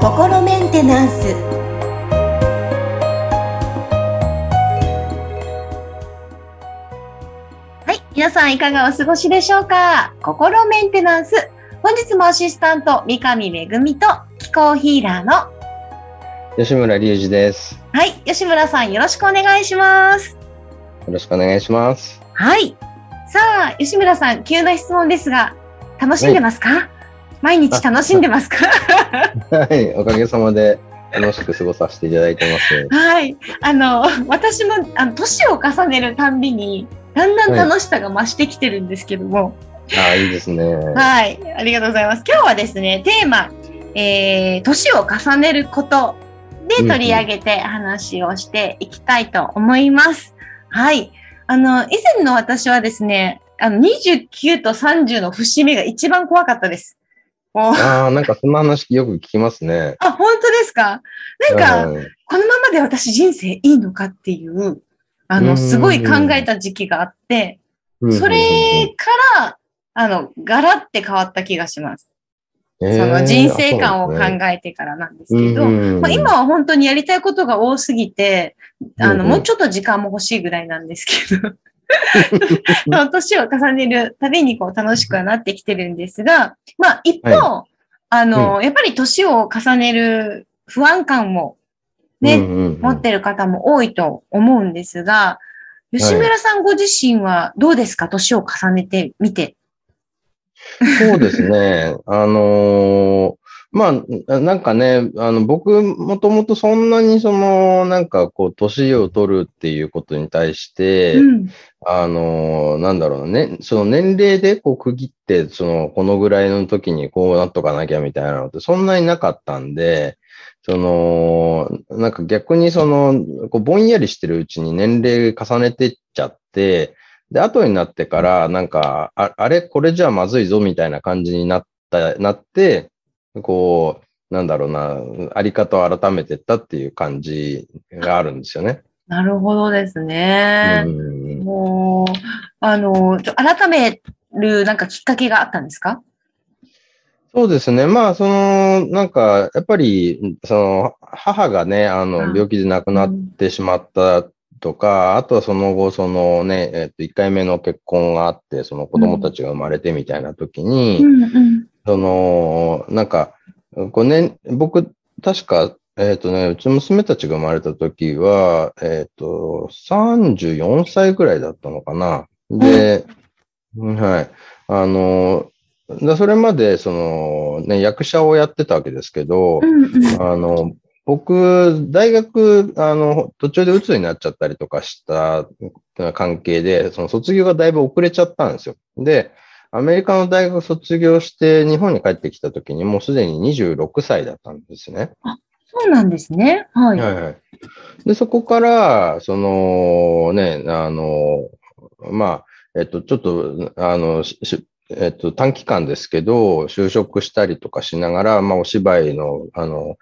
心メンテナンスはい皆さんいかがお過ごしでしょうか？心メンテナンス本日もアシスタント三上恵と気候ヒーラーの吉村隆二です。はい吉村さんよろしくお願いしますよろしくお願いします。はいさあ吉村さん急な質問ですが楽しんでますか、毎日楽しんでますか？はい、おかげさまで楽しく過ごさせていただいてます。はい。あの、私も、あの、年を重ねるたんびに、だんだん楽しさが増してきてるんですけども。ああ、いいですね。はい。ありがとうございます。今日はですね、テーマ、えー、年を重ねることで取り上げて話をしていきたいと思います。はい。あの、以前の私はですね、あの、29と30の節目が一番怖かったです。ああ、なんかそんな話よく聞きますね。あ、本当ですか？なんか、うん。このままで私人生いいのかっていう、あの、うん。すごい考えた時期があって、うん。それから、あの、ガラって変わった気がします。えーその人生観を考えてからなんですけど、うんまあ、今は本当にやりたいことが多すぎて、あの、もうちょっと時間も欲しいぐらいなんですけど、そ の 年を重ねるたびにこう楽しくはなってきてるんですが、まあ一方、あの、やっぱり年を重ねる不安感をね、うんうんうん。持ってる方も多いと思うんですが、吉村さんご自身はどうですか？年を重ねてみて。そうですね。あのーまあ、なんかね、あの、僕、もともとそんなにその、なんかこう、年を取るっていうことに対して、うん。あのーなんだろうね、その年齢でこう区切って、その、このぐらいの時にこうなっとかなきゃみたいなのってそんなになかったんで、その、なんか逆にその、こうぼんやりしてるうちに年齢重ねてっちゃって、で、後になってから、なんか、ああれ、これじゃまずいぞみたいな感じになった、なって、こう、なんだろうな、あり方を改めてったっていう感じがあるんですよね。なるほどですね。うんもう、あの、ちょ改めるなんかきっかけがあったんですか？そうですね。まあ、その、なんか、やっぱり、その、母がね、あうんの、病気で亡くなってしまったとか、あとはその後、そのね、えっと、1回目の結婚があって、その子供たちが生まれてみたいな時に、んうん。その、なんか、こうね、僕、確か、えっ、とね、うちの娘たちが生まれた時は、えっ、と、34歳ぐらいだったのかな。で、はい。あの、だそれまで、その、ね、役者をやってたわけですけど、うんうん。あの、僕、大学、あの、途中で鬱になっちゃったりとかした関係で、その卒業がだいぶ遅れちゃったんですよ。で、アメリカの大学卒業して日本に帰ってきた時にもうすでに26歳だったんですね。そうなんですね。はい。はいはい。で、そこから、その、ね、あの、まあ、えっと、ちょっと、あの、えっと、短期間ですけど、就職したりとかしながら、まあ、お芝居の、あの、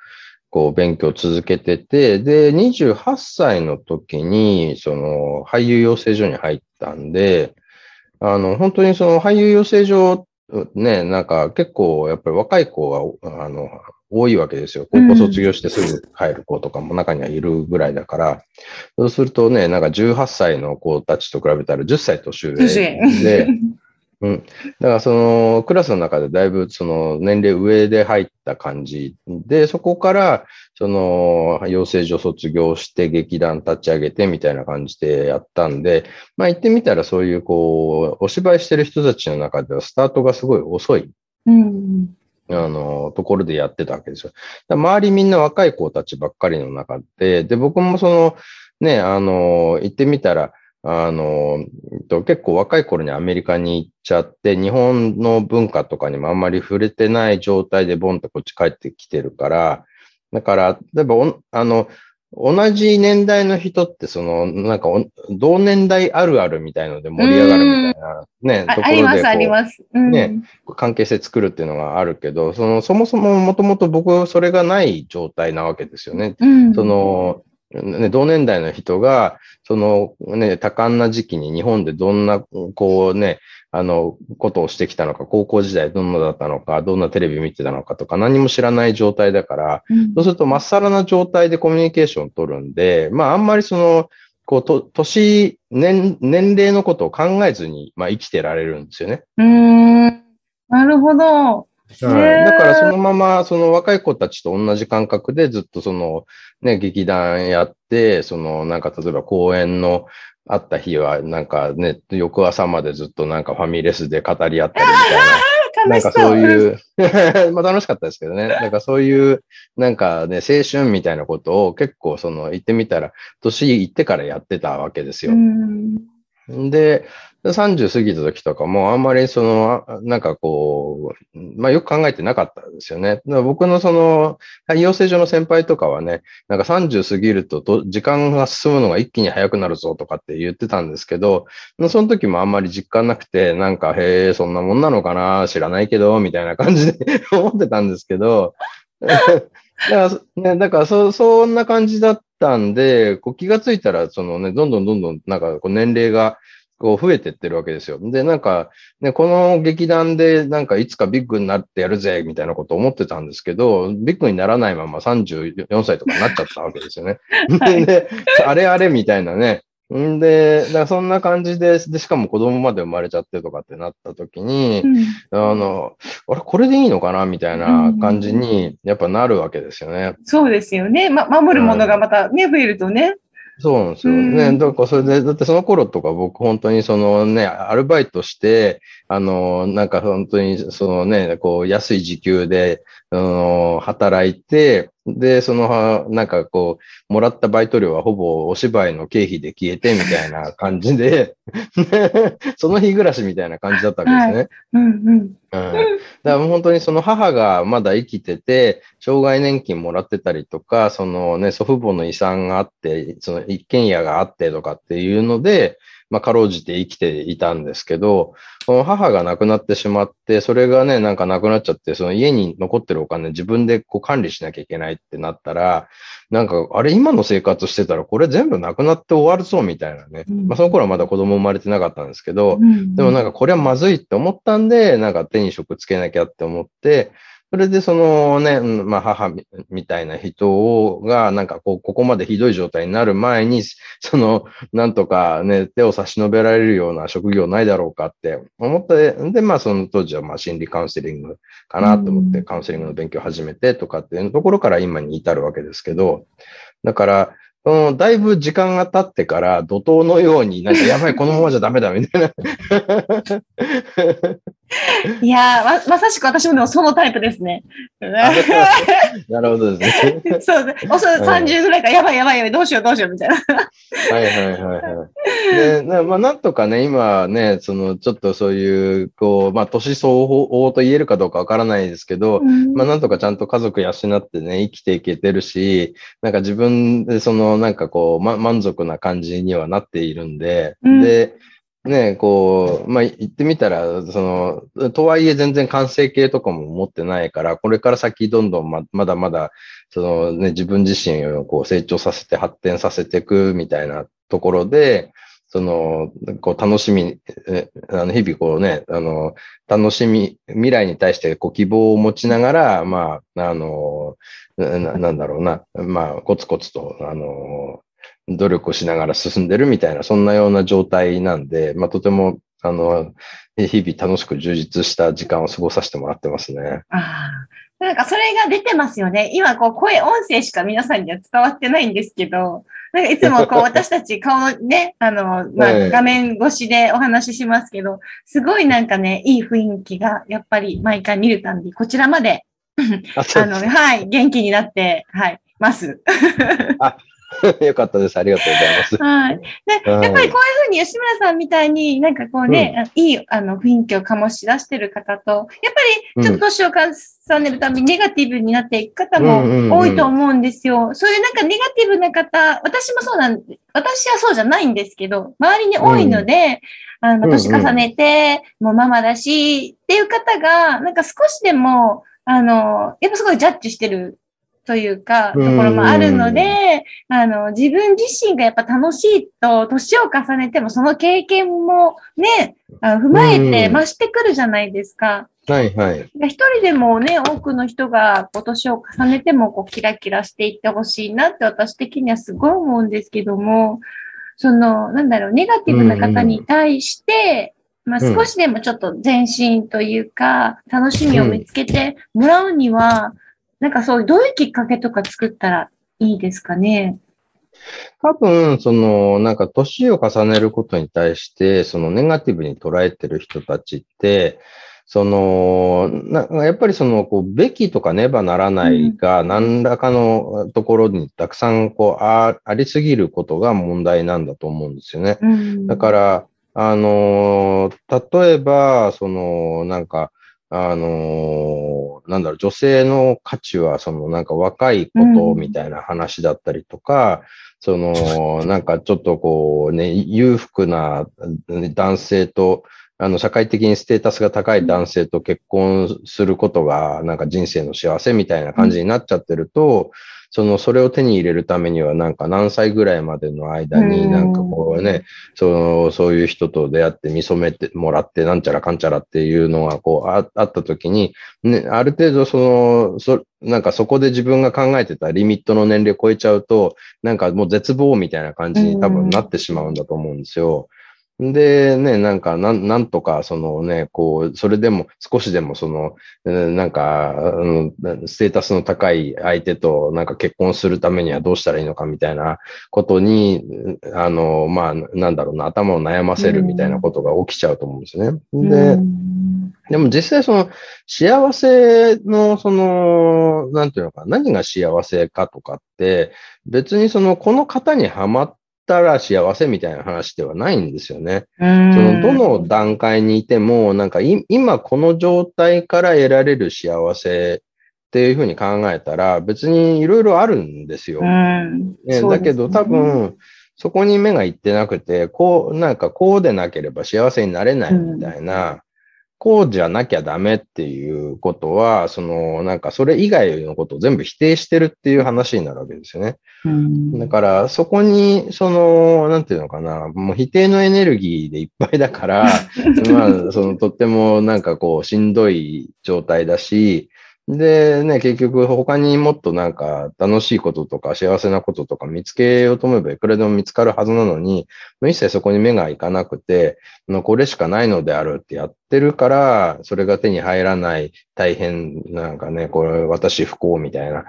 こう、勉強を続けてて、で、28歳の時に、その、俳優養成所に入ったんで、あの、本当にその俳優養成所、ね、なんか結構、やっぱり若い子が、あの、多いわけですよ。高校卒業してすぐ帰る子とかも中にはいるぐらいだから、そうするとね、なんか18歳の子たちと比べたら10歳年上。で、うん。だからそのクラスの中でだいぶその年齢上で入った感じで、そこからその養成所卒業して劇団立ち上げてみたいな感じでやったんで、まあ言ってみたらそういうこう、お芝居してる人たちの中ではスタートがすごい遅いうん。あの、ところでやってたわけですよ。周りみんな若い子たちばっかりの中で、で、僕もその、ね、あの、行ってみたら、あの、と結構若い頃にアメリカに行っちゃって、日本の文化とかにもあんまり触れてない状態でボンとこっち帰ってきてるから、だから、例えばお、あの、同じ年代の人って、その、なんかお、同年代あるあるみたいので盛り上がるみたいな、ね、あところであります、あります。うんね関係性作るっていうのがあるけど、その、そもそももともと僕、それがない状態なわけですよね。うん。その、ね、同年代の人が、そのね、多感な時期に日本でどんな、こうね、あの、ことをしてきたのか、高校時代どんなだったのか、どんなテレビ見てたのかとか、何も知らない状態だから、うんそうすると、まっさらな状態でコミュニケーションを取るんで、まあ、あんまりその、こう、と、年、年、年齢のことを考えずに、まあ、生きてられるんですよね。うーん。なるほど。はい。だからそのまま、その若い子たちと同じ感覚でずっとその、ね、劇団やって、その、なんか例えば公演のあった日は、なんかね、翌朝までずっとなんかファミレスで語り合ったりみたいな。なんかそう。いう、まあ楽しかったですけどね。なんかそういう、なんかね、青春みたいなことを結構その言ってみたら、年いってからやってたわけですよう。ん。で、30過ぎた時とかもあんまりその、なんかこう、まあよく考えてなかったんですよね。僕のその、養成所の先輩とかはね、なんか30過ぎるとと時間が進むのが一気に早くなるぞとかって言ってたんですけど、その時もあんまり実感なくて、なんか、へえ、そんなもんなのかな、知らないけど、みたいな感じで 思ってたんですけど、だから、ね、だからそ、そんな感じだったんで、こう気がついたら、そのね、どんどんどんどん、なんかこう年齢が、こう増えてってるわけですよ。で、なんか、ね、この劇団でなんかいつかビッグになってやるぜ、みたいなことを思ってたんですけど、ビッグにならないまま34歳とかになっちゃったわけですよね。はいで、あれあれみたいなね。んで、だそんな感じで、で、しかも子供まで生まれちゃってとかってなった時にう、んあの、あれ、これでいいのかなみたいな感じに、やっぱなるわけですよね。そうですよね。ま、守るものがまたね、増えるとね。そうなんですようんね。だからそれで、だってその頃とか僕本当にそのね、アルバイトして、あの、なんか本当にそのね、こう安い時給で、あの、働いて、で、その、はなんかこう、もらったバイト料はほぼお芝居の経費で消えてみたいな感じで、その日暮らしみたいな感じだったわけですね。うんうん。うんだから本当にその母がまだ生きてて、障害年金もらってたりとか、そのね、祖父母の遺産があって、その一軒家があってとかっていうので、まあ、かろうじて生きていたんですけど、その母が亡くなってしまって、それがね、なんか亡くなっちゃって、その家に残ってるお金自分でこう管理しなきゃいけないってなったら、なんか、あれ、今の生活してたらこれ全部なくなって終わるぞみたいなね。うんまあ、その頃はまだ子供生まれてなかったんですけど、うんでもなんかこれはまずいって思ったんで、なんか手に職つけなきゃって思って、それでそのね、うんまあ母みみたいな人が、なんかこう、ここまでひどい状態になる前に、その、なんとかね、手を差し伸べられるような職業ないだろうかって思って、で、まあその当時はまあ心理カウンセリングかなと思って、うんカウンセリングの勉強を始めてとかっていうところから今に至るわけですけど、だから、そのだいぶ時間が経ってから、怒涛のようになんか、やばい、このままじゃダメだ、みたいな。いやーま、まさしく私もでもそのタイプですね。なるほどですね。そうそ30ぐらいから、やばいやばいやばい、どうしようどうしようみたいな。はいはいはいはい。で、なまあ、なんとかね、今ね、その、ちょっとそういう、こう、まあ、年相応と言えるかどうかわからないですけど、まあ、なんとかちゃんと家族養ってね、生きていけてるし、なんか自分でその、なんかこう、ま、満足な感じにはなっているんで、うんで、ね、こう、まあ、言ってみたら、その、とはいえ全然完成形とかも持ってないから、これから先どんどんままだまだ、そのね、自分自身をこう成長させて発展させていくみたいなところで、その、こう楽しみ、あの日々こうね、あの、楽しみ、未来に対してこう希望を持ちながら、まあ、あの、ななんだろうな、まあ、コツコツと、あの、努力をしながら進んでるみたいな、そんなような状態なんで、まあ、とても、あの、日々楽しく充実した時間を過ごさせてもらってますね。ああ。なんかそれが出てますよね。今こう声、音声しか皆さんには伝わってないんですけど、なんかいつもこう 私たち顔のね、あの、まあ、はい画面越しでお話ししますけど、すごいなんかね、いい雰囲気がやっぱり毎回見るたんび、こちらまで、あ、の、はい、元気になって、はい、ます。う よかったです。ありがとうございます。はい。で、はいやっぱりこういうふうに吉村さんみたいになんかこうね、いいあの雰囲気を醸し出してる方と、やっぱりちょっと年を重ねるたびにネガティブになっていく方うんうんうんも多いと思うんですよ。そういうなんかネガティブな方、私もそうなんで、私はそうじゃないんですけど、周りに多いので、あの、うんうん年重ねて、もうママだし、っていう方が、なんか少しでも、あの、やっぱすごいジャッジしてるというか、ところもあるので、あの、自分自身がやっぱ楽しいと、年を重ねてもその経験もね、あ踏まえて増してくるじゃないですか。はいはい。一人でもね、多くの人が今年を重ねてもこうキラキラしていってほしいなって私的にはすごい思うんですけども、その、なんだろう、ネガティブな方に対して、まあ、少しでもちょっと前進というか、楽しみを見つけてもらうには、なんかそういう、どういうきっかけとか作ったらいいですかね？多分、その、なんか年を重ねることに対して、そのネガティブに捉えてる人たちって、その、なやっぱりその、こう、べきとかねばならないが、何らかのところにたくさん、こうあ、ありすぎることが問題なんだと思うんですよね。だから、あの、例えば、その、なんか、あの、なんだろう、女性の価値は、その、なんか若いことみたいな話だったりとか、その、なんかちょっとこうね、裕福な男性と、あの、社会的にステータスが高い男性と結婚することが、なんか人生の幸せみたいな感じになっちゃってると、その、それを手に入れるためには、なんか何歳ぐらいまでの間に、なんかこうね、その、そういう人と出会って見初めてもらって、なんちゃらかんちゃらっていうのが、こうあ、あった時に、ね、ある程度、その、そ、なんかそこで自分が考えてたリミットの年齢を超えちゃうと、なんかもう絶望みたいな感じに多分なってしまうんだと思うんですよ。で、ね、なんか、なん、なんとか、そのね、こう、それでも、少しでも、その、なんか、うん、ステータスの高い相手と、なんか結婚するためにはどうしたらいいのかみたいなことに、あの、まあ、なんだろうな、頭を悩ませるみたいなことが起きちゃうと思うんですね。で、でも実際その、幸せの、その、なんていうのか、何が幸せかとかって、別にその、この方にはまったら幸せみたいな話ではないんですよね。そのどの段階にいても、なんか今この状態から得られる幸せっていうふうに考えたら、別にいろいろあるんですよ。ね、だけど多分、そこに目がいってなくて、こう、なんかこうでなければ幸せになれないみたいな、こうじゃなきゃダメっていうことは、その、なんかそれ以外のことを全部否定してるっていう話になるわけですよね。だから、そこに、その、なんていうのかな、もう否定のエネルギーでいっぱいだから、まあ、その、とってもなんかこう、しんどい状態だし、で、ね、結局他にもっとなんか楽しいこととか幸せなこととか見つけようと思えばいくらでも見つかるはずなのに、一切そこに目がいかなくて、これしかないのであるってやってるから、それが手に入らない、大変、なんかね、これ私不幸みたいな。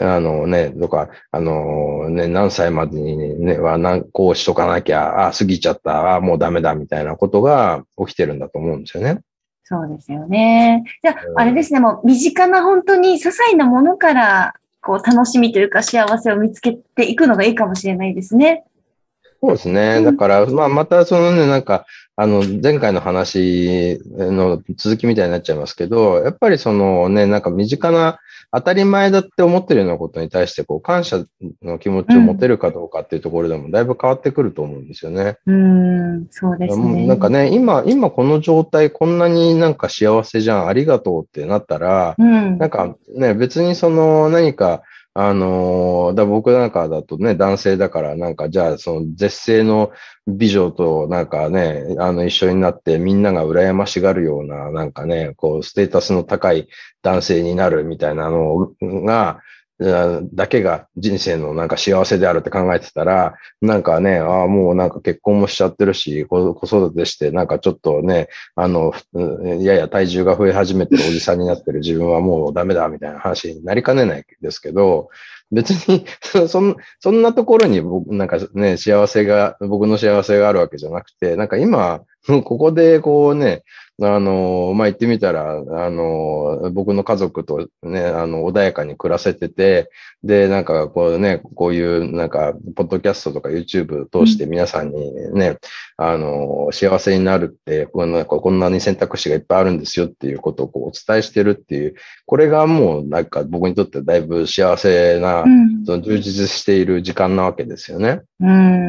あのね、とか、あのね、何歳までにね、は何、こうしとかなきゃ、あ、過ぎちゃった、あ、もうダメだ、みたいなことが起きてるんだと思うんですよね。そうですよね。じゃあ、あれですね、もう身近な本当に些細なものから、こう、楽しみというか幸せを見つけていくのがいいかもしれないですね。そうですね。だから、まあ、またそのね、なんか、あの、前回の話の続きみたいになっちゃいますけど、やっぱりそのね、なんか身近な当たり前だって思ってるようなことに対して、こう、感謝の気持ちを持てるかどうかっていうところでも、だいぶ変わってくると思うんですよね。うん、そうですね。なんかね、今、今この状態、こんなになんか幸せじゃん、ありがとうってなったら、うん、なんかね、別にその何か、あのー、だ僕なんかだとね、男性だから、なんか、じゃあ、その、絶世の美女と、なんかね、あの、一緒になって、みんなが羨ましがるような、なんかね、こう、ステータスの高い男性になるみたいなのが、だけが人生のなんか幸せであるって考えてたら、なんかね、ああ、もうなんか結婚もしちゃってるし、子育てして、なんかちょっとね、あの、やや体重が増え始めてるおじさんになってる自分はもうダメだみたいな話になりかねないですけど、別に そん、そんなところに僕、なんかね、幸せが、僕の幸せがあるわけじゃなくて、なんか今、ここでこうね、あの、まあ、言ってみたら、あの、僕の家族とね、あの、穏やかに暮らせてて、で、なんか、こうね、こういう、なんか、ポッドキャストとか YouTube 通して皆さんにね、うん、あの、幸せになるって、こんなこんなに選択肢がいっぱいあるんですよっていうことをこうお伝えしてるっていう、これがもう、なんか僕にとってだいぶ幸せな、うん、その充実している時間なわけですよね。うん、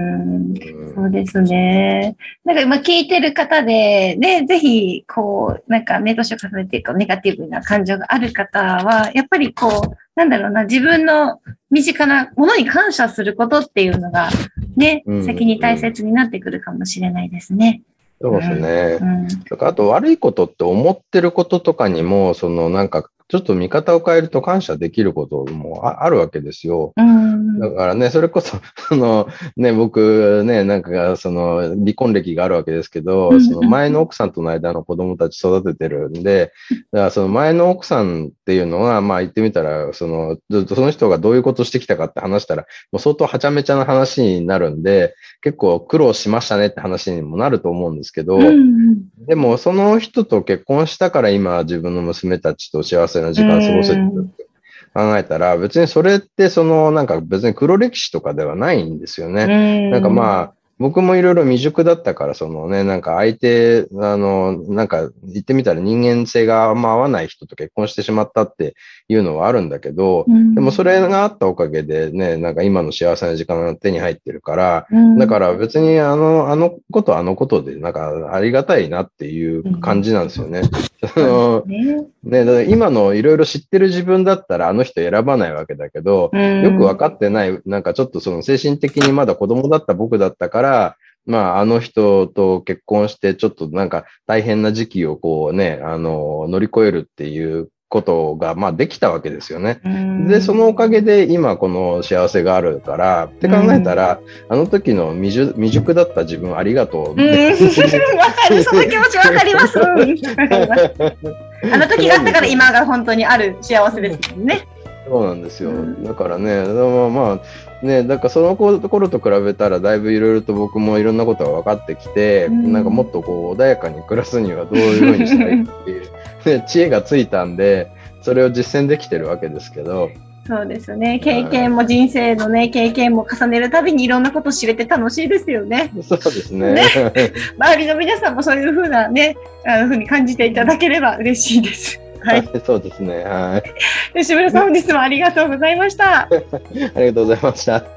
そうですね。なんか今聞いてる方で、ね、ぜひ、り、こう、なんかね、年を重ねて、こう、ネガティブな感情がある方は、やっぱりこう、なんだろうな、自分の身近なものに感謝することっていうのが、ね、うん先に大切になってくるかもしれないですね。そうですね。うん。だからあと悪いことって思ってることとかにも、そのなんか、ちょっと見方を変えると感謝できることもああるわけですよ。うん。だからね、それこそ、あの、ね、僕ね、なんか、その、離婚歴があるわけですけど、うんその前の奥さんとの間の子供たち育ててるんで、だからその前の奥さんっていうのは、まあ言ってみたら、その、ずっとその人がどういうことしてきたかって話したら、もう相当はちゃめちゃな話になるんで、結構苦労しましたねって話にもなると思うんですけど、うんでもその人と結婚したから今自分の娘たちと幸せな時間を過ごせって考えたら、別にそれってそのなんか別に黒歴史とかではないんですよね。うん。なんかまあ、僕もいろいろ未熟だったから、そのね、なんか相手、あの、なんか言ってみたら人間性があんま合わない人と結婚してしまったっていうのはあるんだけど、うん、でもそれがあったおかげでね、なんか今の幸せな時間が手に入ってるから、うん、だから別にあの、あのことはあのことで、なんかありがたいなっていう感じなんですよね。そのね、今のいろいろ知ってる自分だったらあの人選ばないわけだけど、うん。よく分かってない、なんかちょっとその精神的にまだ子供だった僕だったから、まああの人と結婚してちょっとなんか大変な時期をこうね、あの、乗り越えるっていうことがまあできたわけですよね。うんで、そのおかげで今この幸せがあるから、って考えたら、あの時の未熟未熟だった自分ありがとう。わかる、その気持ちわかります。うんわかりますあの時があったから今が本当にある幸せですもんね。そうなんですようん。だからね、まあまあ、ね、だからその頃と比べたらだいぶいろいろと僕もいろんなことが分かってきて、うんなんかもっとこう穏やかに暮らすにはどういうふうにしたらいっていう、ね、知恵がついたんで、それを実践できてるわけですけど、そうですね。経験も人生のね、経験も重ねるたびにいろんなことを知れて楽しいですよね。そうですね。ね 周りの皆さんもそういうふうなね、あのふうに感じていただければ嬉しいです。はい。そうですね。はい。吉村さん、本日もありがとうございました。ありがとうございました。